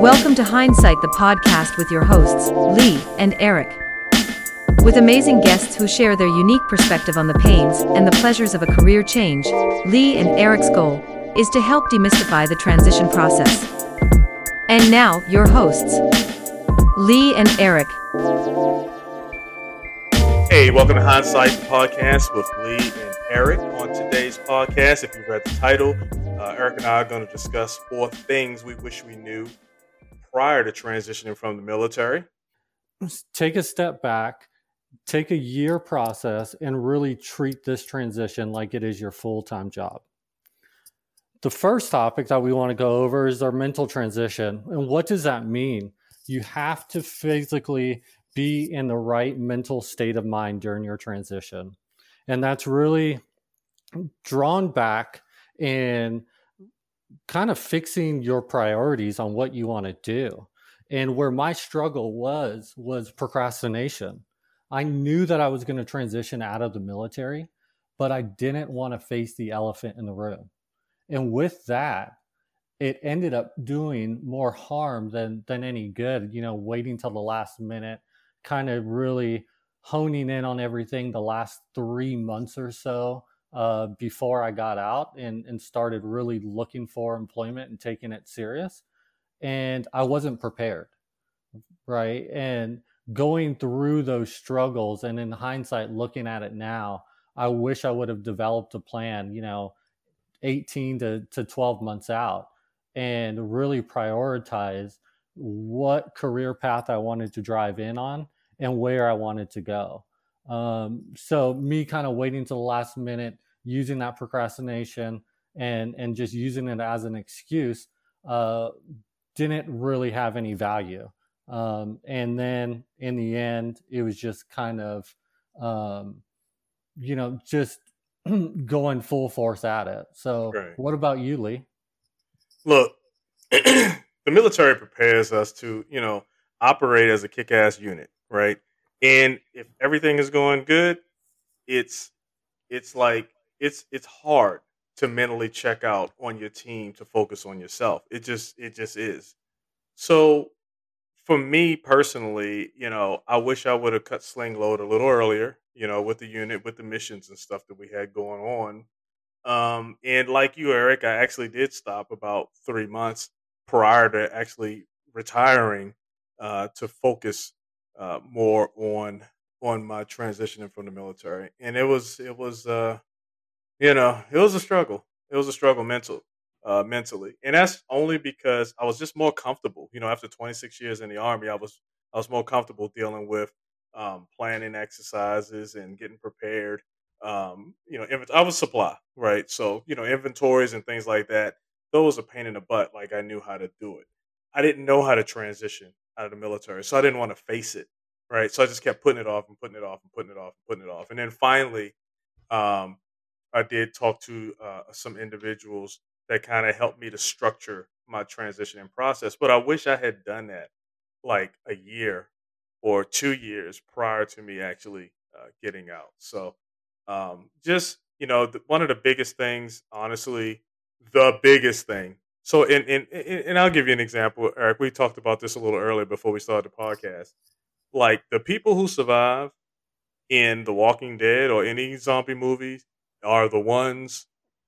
Welcome to Hindsight, the podcast with your hosts, Lee and Eric. With amazing guests who share their unique perspective on the pains and the pleasures of a career change, Lee and Eric's goal is to help demystify the transition process. And now, your hosts, Lee and Eric. Hey, welcome to Hindsight podcast with Lee and Eric. On today's podcast, if you read the title, uh, Eric and I are going to discuss four things we wish we knew prior to transitioning from the military. Take a step back, take a year process, and really treat this transition like it is your full time job. The first topic that we want to go over is our mental transition. And what does that mean? You have to physically be in the right mental state of mind during your transition. And that's really drawn back in kind of fixing your priorities on what you want to do. And where my struggle was, was procrastination. I knew that I was going to transition out of the military, but I didn't want to face the elephant in the room. And with that, it ended up doing more harm than than any good, you know, waiting till the last minute, kind of really honing in on everything the last 3 months or so uh, before I got out and, and started really looking for employment and taking it serious. And I wasn't prepared, right? And going through those struggles and in hindsight, looking at it now, I wish I would have developed a plan, you know, 18 to, to 12 months out and really prioritize what career path I wanted to drive in on and where I wanted to go. Um, so me kind of waiting to the last minute, using that procrastination and and just using it as an excuse uh, didn't really have any value. Um, and then in the end, it was just kind of, um, you know, just going full force at it. So, right. what about you, Lee? Look, the military prepares us to, you know, operate as a kick-ass unit, right? And if everything is going good, it's it's like it's it's hard to mentally check out on your team to focus on yourself. It just it just is. So for me personally, you know, I wish I would have cut sling load a little earlier, you know, with the unit, with the missions and stuff that we had going on. Um, and like you, Eric, I actually did stop about three months prior to actually retiring uh, to focus uh, more on on my transitioning from the military, and it was it was uh, you know it was a struggle. It was a struggle mental uh, mentally, and that's only because I was just more comfortable. You know, after 26 years in the army, I was I was more comfortable dealing with um, planning exercises and getting prepared. Um, you know, I was supply right, so you know inventories and things like that. Those are pain in the butt. Like I knew how to do it. I didn't know how to transition out of the military. So I didn't want to face it. Right. So I just kept putting it off and putting it off and putting it off and putting it off. And then finally, um, I did talk to uh, some individuals that kind of helped me to structure my transitioning process. But I wish I had done that like a year or two years prior to me actually uh, getting out. So um, just, you know, one of the biggest things, honestly, the biggest thing so, and, and and I'll give you an example, Eric. We talked about this a little earlier before we started the podcast. Like the people who survive in The Walking Dead or any zombie movies are the ones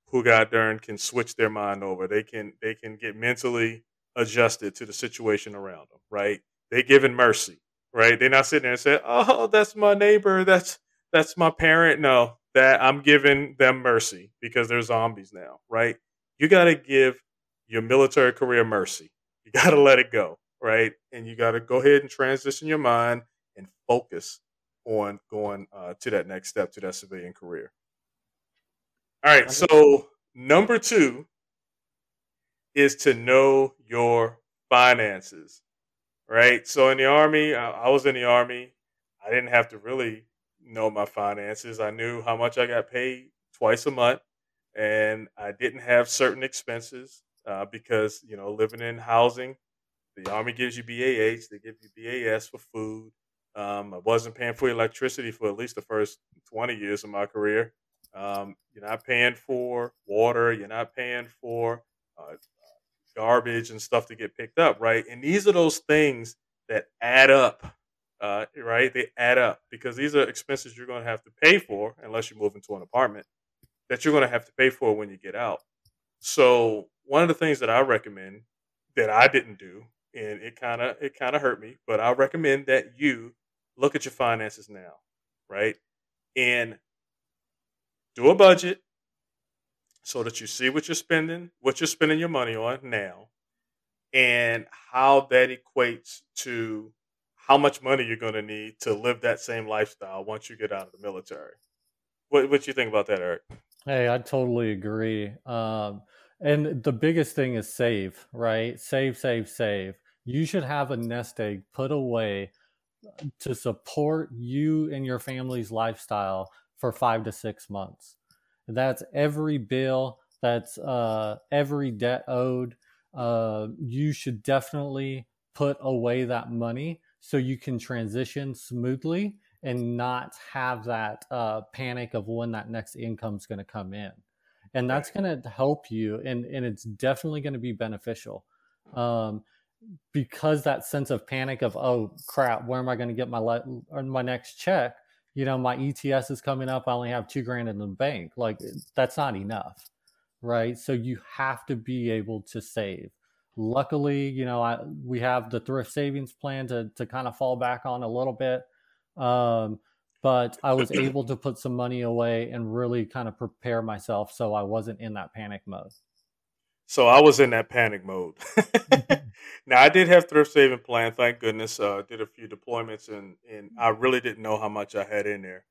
who there and can switch their mind over. They can they can get mentally adjusted to the situation around them. Right? They given mercy. Right? They're not sitting there and saying, "Oh, that's my neighbor. That's that's my parent." No, that I'm giving them mercy because they're zombies now. Right? You got to give your military career mercy. You got to let it go, right? And you got to go ahead and transition your mind and focus on going uh, to that next step to that civilian career. All right. So, number two is to know your finances, right? So, in the Army, I was in the Army. I didn't have to really know my finances. I knew how much I got paid twice a month, and I didn't have certain expenses uh, because you know living in housing, the army gives you BAH, they give you BAS for food. Um, I wasn't paying for electricity for at least the first 20 years of my career. Um, you're not paying for water. You're not paying for uh, garbage and stuff to get picked up, right? And these are those things that add up, uh, right? They add up because these are expenses you're going to have to pay for unless you move into an apartment that you're going to have to pay for when you get out. So one of the things that I recommend that I didn't do, and it kind of it kind of hurt me, but I recommend that you look at your finances now, right? And do a budget so that you see what you're spending, what you're spending your money on now, and how that equates to how much money you're going to need to live that same lifestyle once you get out of the military. What what you think about that, Eric? Hey, I totally agree. Um, and the biggest thing is save, right? Save, save, save. You should have a nest egg put away to support you and your family's lifestyle for five to six months. That's every bill, that's uh, every debt owed. Uh, you should definitely put away that money so you can transition smoothly and not have that uh, panic of when that next income is going to come in. And that's going to help you, and, and it's definitely going to be beneficial. Um, because that sense of panic of oh crap where am i going to get my le- my next check you know, my ETS is coming up. I only have two grand in the bank. Like that's not enough, right? So you have to be able to save. Luckily, you know, I, we have the thrift savings plan to to kind of fall back on a little bit. Um, but I was able to put some money away and really kind of prepare myself so I wasn't in that panic mode. So I was in that panic mode. now I did have thrift saving plan, thank goodness. Uh, did a few deployments and and I really didn't know how much I had in there.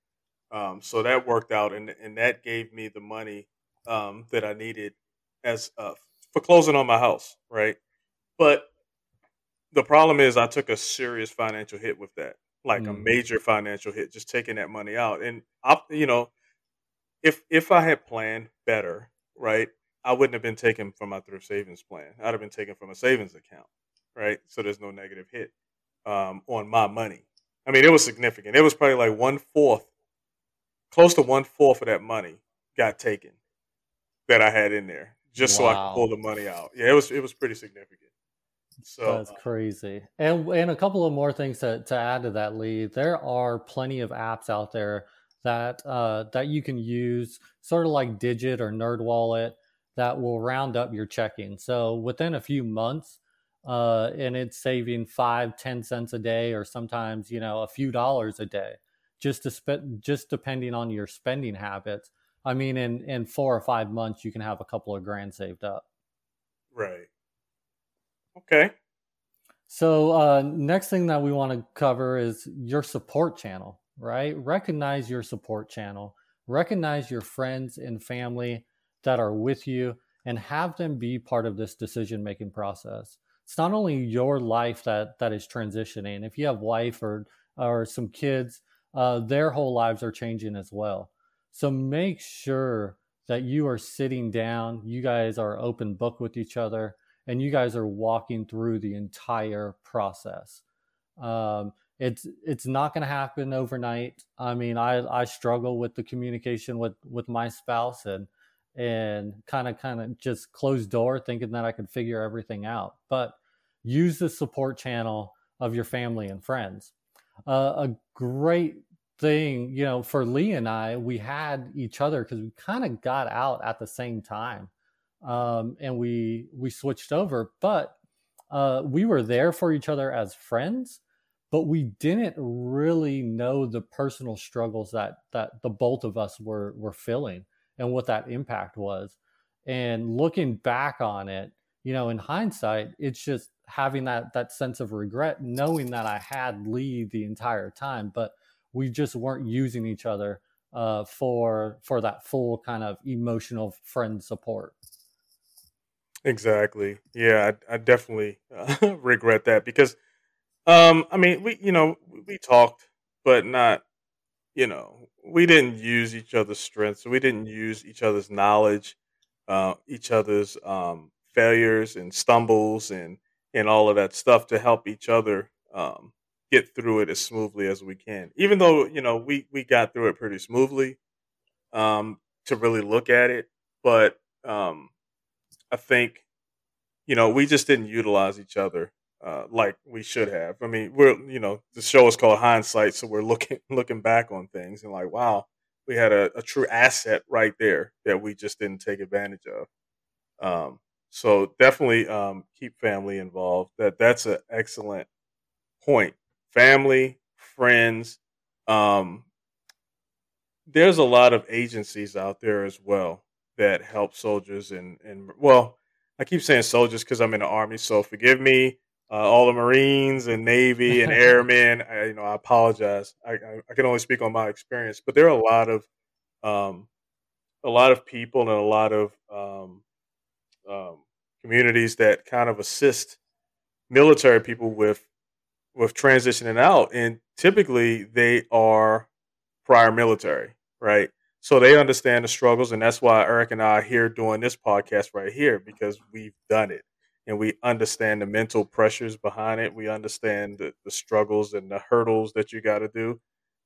Um, so that worked out, and and that gave me the money um, that I needed as uh, for closing on my house, right? But the problem is, I took a serious financial hit with that, like mm. a major financial hit, just taking that money out. And I, you know, if if I had planned better, right, I wouldn't have been taken from my thrift savings plan. I'd have been taken from a savings account, right? So there's no negative hit um, on my money. I mean, it was significant. It was probably like one fourth, close to one fourth of that money got taken that I had in there just wow. so I could pull the money out. Yeah, it was it was pretty significant. So that's uh crazy. And and a couple of more things to, to add to that, Lee. There are plenty of apps out there that uh, that you can use, sort of like Digit or Nerd Wallet, that will round up your checking. So within a few months, uh, and it's saving five, ten cents a day, or sometimes you know a few dollars a day, just to spend, just depending on your spending habits. I mean, in in four or five months, you can have a couple of grand saved up. Right. Okay. So uh, next thing that we want to cover is your support channel. Right. Recognize your support channel. Recognize your friends and family that are with you and have them be part of this decision making process. It's not only your life that that is transitioning. If you have wife or or some kids, uh, their whole lives are changing as well. So make sure that you are sitting down. You guys are open book with each other, and you guys are walking through the entire process. Um, it's it's not going to happen overnight. I mean, I I struggle with the communication with with my spouse and and kind of kind of just closed door thinking that I could figure everything out. But use the support channel of your family and friends. Uh, a great thing, you know, for Lee and I, we had each other because we kind of got out at the same time, um, and we we switched over. But uh, we were there for each other as friends, but we didn't really know the personal struggles that that the both of us were were feeling and what that impact was. And looking back on it, you know, in hindsight, it's just having that that sense of regret, knowing that I had Lee the entire time, but we just weren't using each other uh, for for that full kind of emotional friend support. Exactly. Yeah, I, I definitely uh, regret that because, um, I mean, we you know we talked, but not you know, we didn't use each other's strengths. We didn't use each other's knowledge, uh, each other's um, failures and stumbles and and all of that stuff to help each other um, get through it as smoothly as we can. Even though you know we we got through it pretty smoothly, um, to really look at it, but um, I think you know we just didn't utilize each other uh, like we should have. I mean, we're you know the show is called hindsight, so we're looking looking back on things and like, wow, we had a, a true asset right there that we just didn't take advantage of. Um, so definitely um, keep family involved. That that's an excellent point. Family, friends. Um, there's a lot of agencies out there as well that help soldiers and and well, I keep saying soldiers because I'm in the army, so forgive me uh, all the Marines and Navy and Airmen. I, you know, I apologize. I, I, I, can only speak on my experience, but there are a lot of um, a lot of people and a lot of um, um, communities that kind of assist military people with with transitioning out, and typically they are prior military, right? So they understand the struggles, and that's why Eric and I are here doing this podcast right here because we've done it and we understand the mental pressures behind it. We understand the, the struggles and the hurdles that you got to do.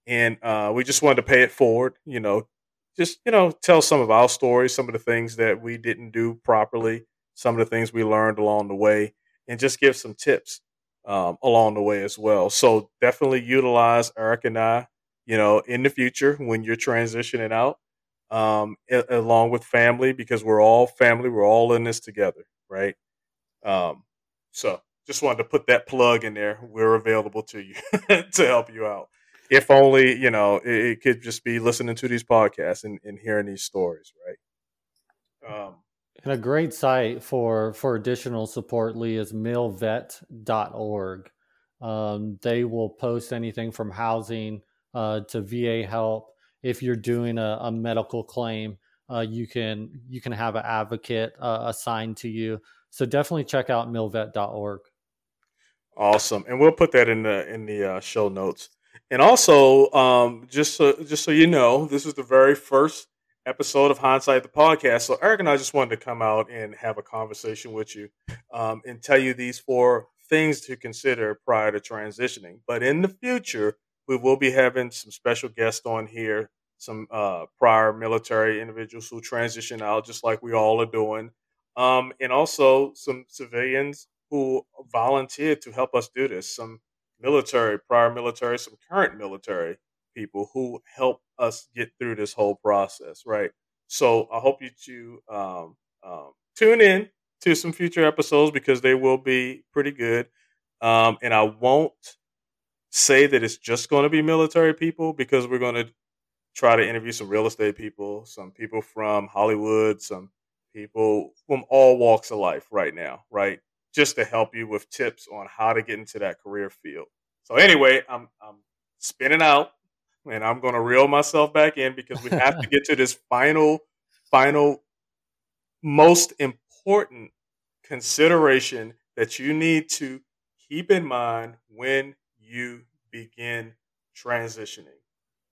And uh, we just wanted to pay it forward, you know, just, you know, tell some of our stories, some of the things that we didn't do properly, some of the things we learned along the way, and just give some tips um, along the way as well. So definitely utilize Eric and I, you know, in the future when you're transitioning out, um, a- along with family, because we're all family, we're all in this together, right? Um, so just wanted to put that plug in there. We're available to you to help you out. If only, you know, it, it, could just be listening to these podcasts and, and hearing these stories, right? Um, and a great site for for additional support, Lee, is milvet.org. Um, they will post anything from housing uh, to VA help. If you're doing a, a medical claim, uh, you can you can have an advocate uh, assigned to you. So definitely check out milvet.org. Awesome, and we'll put that in the in the uh, show notes. And also, um, just so just so you know, this is the very first episode of Hindsight the podcast. So Eric and I just wanted to come out and have a conversation with you um, and tell you these four things to consider prior to transitioning. But in the future, we will be having some special guests on here, some uh, prior military individuals who transition out, just like we all are doing um, and also some civilians who volunteered to help us do this. Some military, prior military, some current military people who help us get through this whole process, right? So I hope you to um, um, tune in to some future episodes because they will be pretty good. Um, and I won't say that it's just going to be military people because we're going to try to interview some real estate people, some people from Hollywood, some people from all walks of life right now, right? Just to help you with tips on how to get into that career field. So anyway, I'm I'm spinning out and I'm going to reel myself back in because we have to get to this final final most important consideration that you need to keep in mind when you begin transitioning.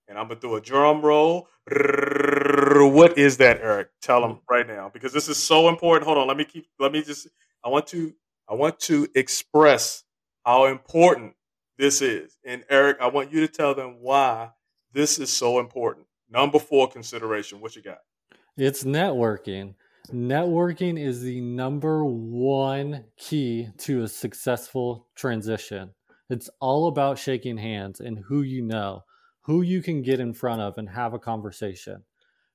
And I'm to do a drum roll. What is that, Eric? Tell them right now because this is so important. Hold on, let me keep. Let me just. I want to. I want to express how important this is. And Eric, I want you to tell them why this is so important. Number four consideration. What you got? It's networking. Networking is the number one key to a successful transition. It's all about shaking hands and who you know who you can get in front of and have a conversation.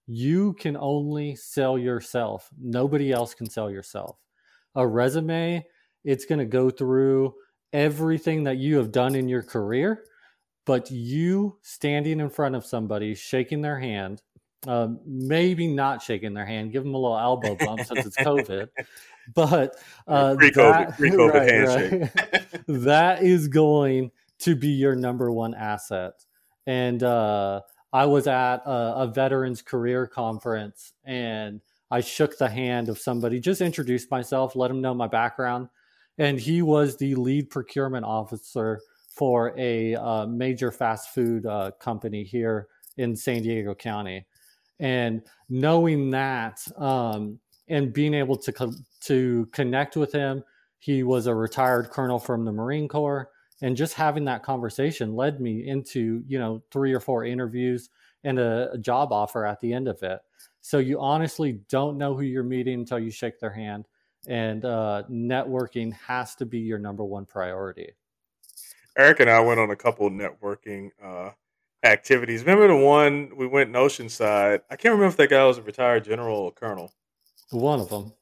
You can only sell yourself. Nobody else can sell yourself. A resume, it's going to go through everything that you have done in your career, but you standing in front of somebody, shaking their hand, uh, maybe not shaking their hand, give them a little elbow bump since it's COVID. But uh, pre-COVID, pre-COVID right, handshake. Right, that is going to be your number one asset and uh, I was at a, a, veterans career conference and I shook the hand of somebody, just introduced myself, let him know my background. And he was the lead procurement officer for a uh, major fast food uh, company here in San Diego County. And knowing that um, and being able to, co- to connect with him, he was a retired colonel from the Marine Corps and just having that conversation led me into you know three or four interviews and a, a job offer at the end of it. So you honestly don't know who you're meeting until you shake their hand and uh, networking has to be your number one priority. Eric and i went on a couple networking uh, activities. Remember the one we went in oceanside? I can't remember if that guy was a retired general or colonel. One of them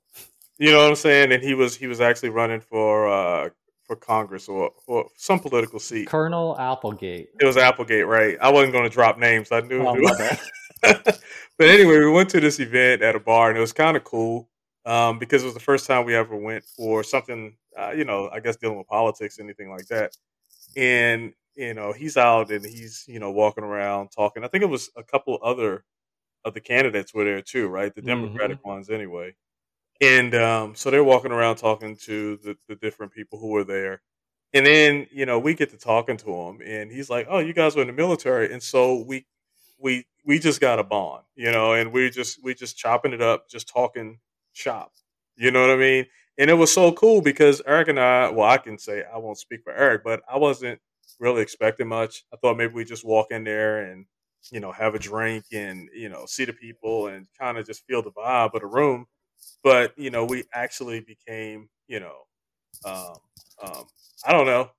you know what i'm saying and he was he was actually running for uh, for Congress or, or some political seat. Colonel Applegate. It was Applegate, right? I wasn't going to drop names. I knew. Oh, knew. but anyway, we went to this event at a bar, and it was kind of cool um, because it was the first time we ever went for something, uh, you know, I guess dealing with politics, anything like that. And you know, he's out and he's you know walking around talking. I think it was a couple other of the candidates were there too, right? The Democratic mm-hmm. ones, anyway. And um, so they're walking around talking to the, the different people who were there. And then, you know, we get to talking to him and he's like, Oh, you guys were in the military. And so we we we just got a bond, you know, and we just we just chopping it up, just talking shop. You know what I mean? And it was so cool because Eric and I, well, I can say I won't speak for Eric, but I wasn't really expecting much. I thought maybe we just walk in there and, you know, have a drink and, you know, see the people and kind of just feel the vibe of the room but you know we actually became you know um, um, i don't know.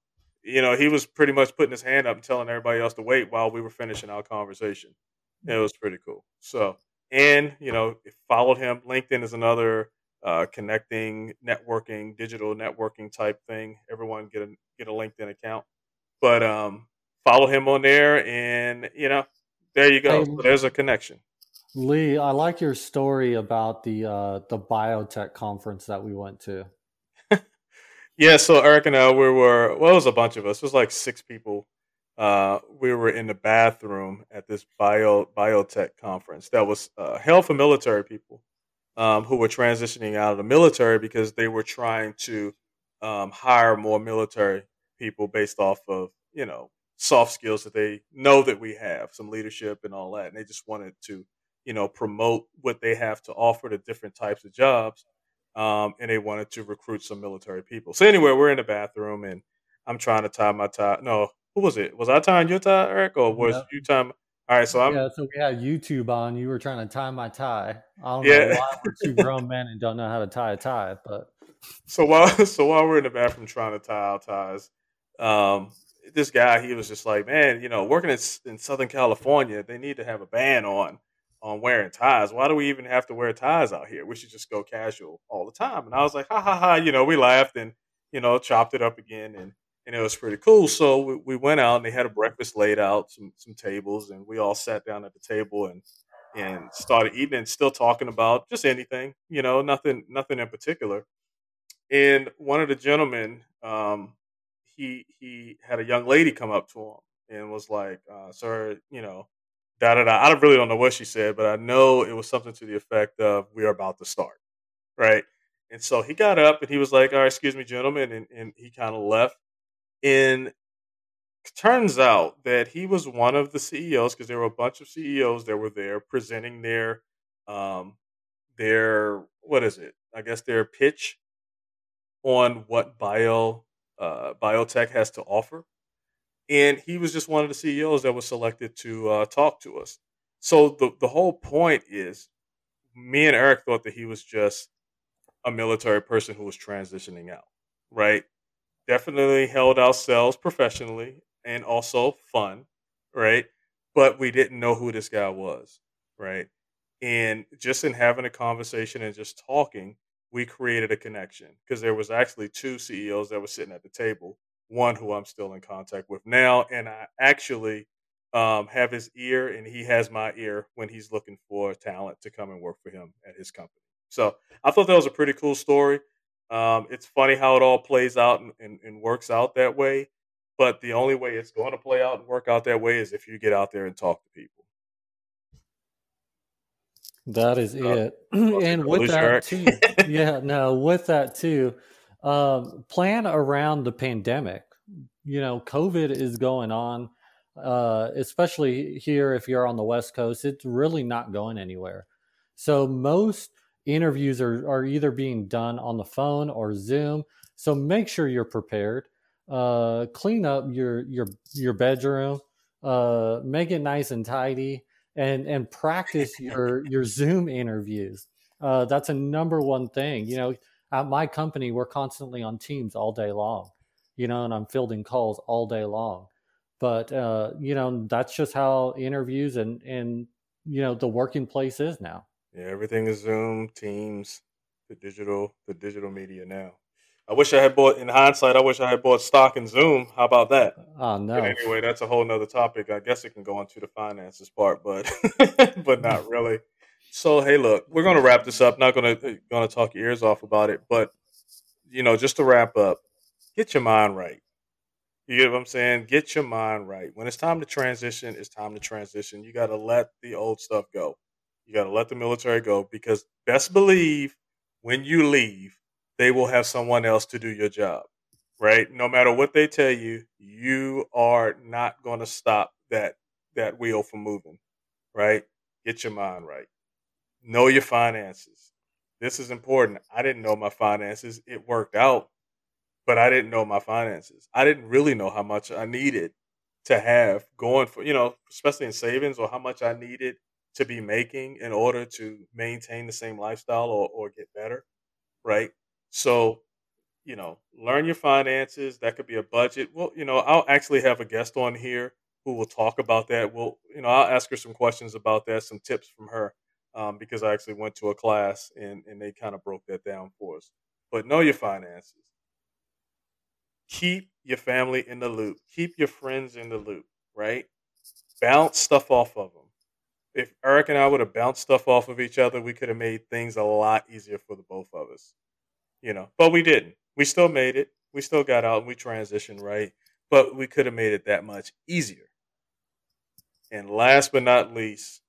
You know he was pretty much putting his hand up and telling everybody else to wait while we were finishing our conversation. It was pretty cool. So and you know followed him. Linkedin is another uh, connecting networking digital networking type thing. Everyone get a get a linkedin account. But um follow him on there and you know there you go. So there's a connection Lee, I like your story about the uh, the biotech conference that we went to. yeah, so Eric and I, we were well, it was a bunch of us. It was like six people. Uh, we were in the bathroom at this bio biotech conference that was uh, held for military people um, who were transitioning out of the military because they were trying to um, hire more military people based off of you know soft skills that they know that we have, some leadership and all that, and they just wanted to you know, promote what they have to offer to different types of jobs. Um, and they wanted to recruit some military people. So anyway, we're in the bathroom and I'm trying to tie my tie. No, who was it? Was I tying your tie, Eric, or was you tying? All right, so I'm. Yeah, so we had YouTube on. You were trying to tie my tie. I don't yeah. know why we're two grown men and don't know how to tie a tie, but. So while so while we're in the bathroom trying to tie our ties, um, this guy he was just like, man, you know, working in, in Southern California, they need to have a ban on on wearing ties. Why do we even have to wear ties out here? We should just go casual all the time. And I was like, ha ha ha. You know, we laughed and, you know, chopped it up again and, and it was pretty cool. So we, we went out and they had a breakfast laid out, some, some tables, and we all sat down at the table and, and started eating and still talking about just anything, you know, nothing, nothing in particular. And one of the gentlemen, um, he, he had a young lady come up to him and was like, uh, sir, you know, da da da. I really don't know what she said, but I know it was something to the effect of "We are about to start," right? And so he got up and he was like, "All right, excuse me, gentlemen," and, and he kind of left. And turns out that he was one of the CEOs because there were a bunch of CEOs that were there presenting their um their what is it? I guess their pitch on what bio uh, biotech has to offer and he was just one of the CEOs that was selected to uh, talk to us. So the the whole point is, me and Eric thought that he was just a military person who was transitioning out, right? Definitely held ourselves professionally and also fun, right? But we didn't know who this guy was, right? And just in having a conversation and just talking, we created a connection because there was actually two CEOs that were sitting at the table one who I'm still in contact with now, and I actually um, have his ear, and he has my ear when he's looking for talent to come and work for him at his company. So I thought that was a pretty cool story. Um, it's funny how it all plays out and, and, and, works out that way. But the only way it's going to play out and work out that way is if you get out there and talk to people. That is uh, it. and with that too, yeah, no, with that too, um, plan around the pandemic. You know, COVID is going on, uh, especially here if you're on the West Coast, it's really not going anywhere. So most interviews are, are either being done on the phone or Zoom. So make sure you're prepared. uh, clean up your your your bedroom, uh, make it nice and tidy, and and practice your your Zoom interviews. Uh, that's a number one thing. You know, at my company, we're constantly on Teams all day long. You know, and I'm fielding calls all day long. But uh, you know, that's just how interviews and and you know the working place is now. Yeah, everything is Zoom, Teams, the digital, the digital media now. I wish I had bought. In hindsight, I wish I had bought stock in Zoom. How about that? Oh no. But anyway, that's a whole nother topic. I guess it can go into the finances part, but but not really. So hey, look, we're gonna wrap this up. Not gonna gonna talk your ears off about it, but you know, just to wrap up, get your mind right. You get what I'm saying? Get your mind right. When it's time to transition, it's time to transition. You got to let the old stuff go. You got to let the military go because best believe when you leave, they will have someone else to do your job, right? No matter what they tell you, you are not going to stop that that wheel from moving, right? Get your mind right. Know your finances. This is important. I didn't know my finances. It worked out but I didn't know my finances. I didn't really know how much I needed to have going for, you know, especially in savings or how much I needed to be making in order to maintain the same lifestyle or, or get better. Right. So, you know, learn your finances. That could be a budget. Well, you know, I'll actually have a guest on here who will talk about that. We'll, you know, I'll ask her some questions about that, some tips from her, um, because I actually went to a class and, and they kind of broke that down for us. But know your finances keep your family in the loop, keep your friends in the loop, right? Bounce stuff off of them. If Eric and I would have bounced stuff off of each other, we could have made things a lot easier for the both of us, you know. But we didn't. We still made it. We still got out and we transitioned, right? But we could have made it that much easier. And last but not least,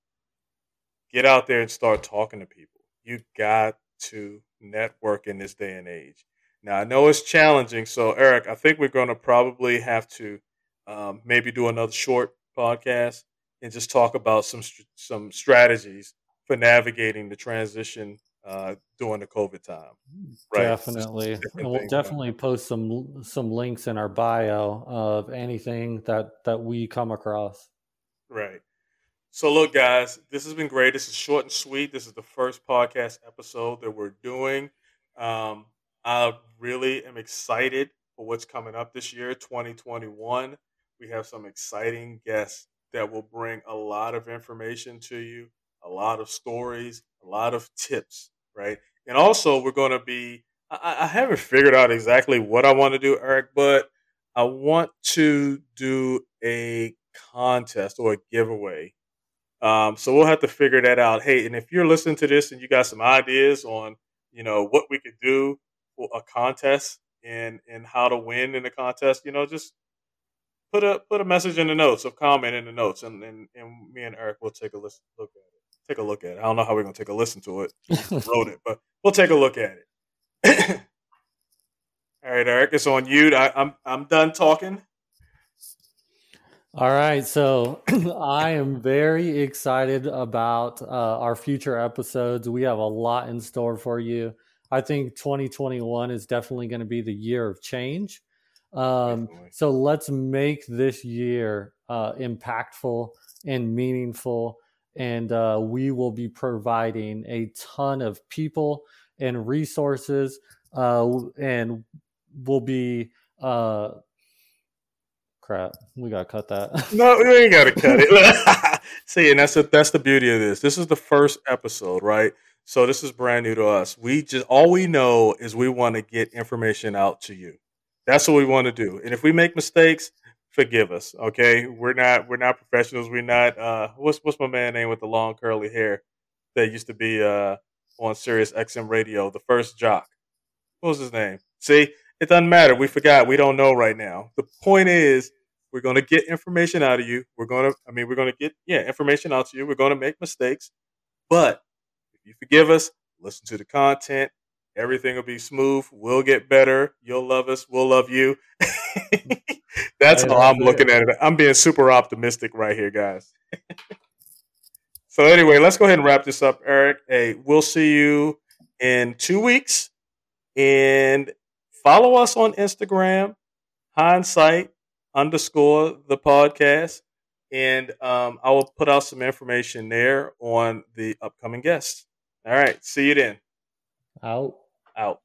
get out there and start talking to people. You got to network in this day and age. Now I know it's challenging, so Eric, I think we're going to probably have to um, maybe do another short podcast and just talk about some some strategies for navigating the transition uh, during the COVID time. Right? Definitely, and we'll definitely post some some links in our bio of anything that that we come across. Right. So look, guys, this has been great. This is short and sweet. This is the first podcast episode that we're doing. Um, I really am excited for what's coming up this year, 2021. We have some exciting guests that will bring a lot of information to you, a lot of stories, a lot of tips, right? And also, we're going to be, I, I haven't figured out exactly what I want to do, Eric, but I want to do a contest or a giveaway. Um, so we'll have to figure that out. Hey, and if you're listening to this and you got some ideas on, you know, what we could do a contest and and how to win in the contest, you know, just put a put a message in the notes of comment in the notes, and and, and me and Eric will take a listen, look at it. Take a look at it. I don't know how we're gonna take a listen to it. wrote it, but we'll take a look at it. All right, Eric, it's on you. I, I'm I'm done talking. All right, so I am very excited about uh, our future episodes. We have a lot in store for you. I think 2021 is definitely going to be the year of change. Um, so let's make this year uh, impactful and meaningful. And uh, we will be providing a ton of people and resources, uh, and we'll be. Crap, we gotta cut that. no, we ain't gotta cut it. See, and that's a, that's the beauty of this. This is the first episode, right? So this is brand new to us. We just all we know is we want to get information out to you. That's what we want to do. And if we make mistakes, forgive us. Okay, we're not we're not professionals. We're not. Uh, what's what's my man name with the long curly hair that used to be uh, on Sirius XM radio, the first jock. What was his name? See, it doesn't matter. We forgot. We don't know right now. The point is, we're going to get information out of you. We're going to. I mean, we're going to get yeah information out to you. We're going to make mistakes, but if you forgive us, listen to the content, everything will be smooth. We'll get better. You'll love us. We'll love you. That's how I'm looking at it. I'm being super optimistic right here, guys. so anyway, let's go ahead and wrap this up, Eric. Hey, we'll see you in two weeks. And follow us on Instagram, hindsight underscore the podcast, and um, I will put out some information there on the upcoming guests. All right, see you then. Out. Out.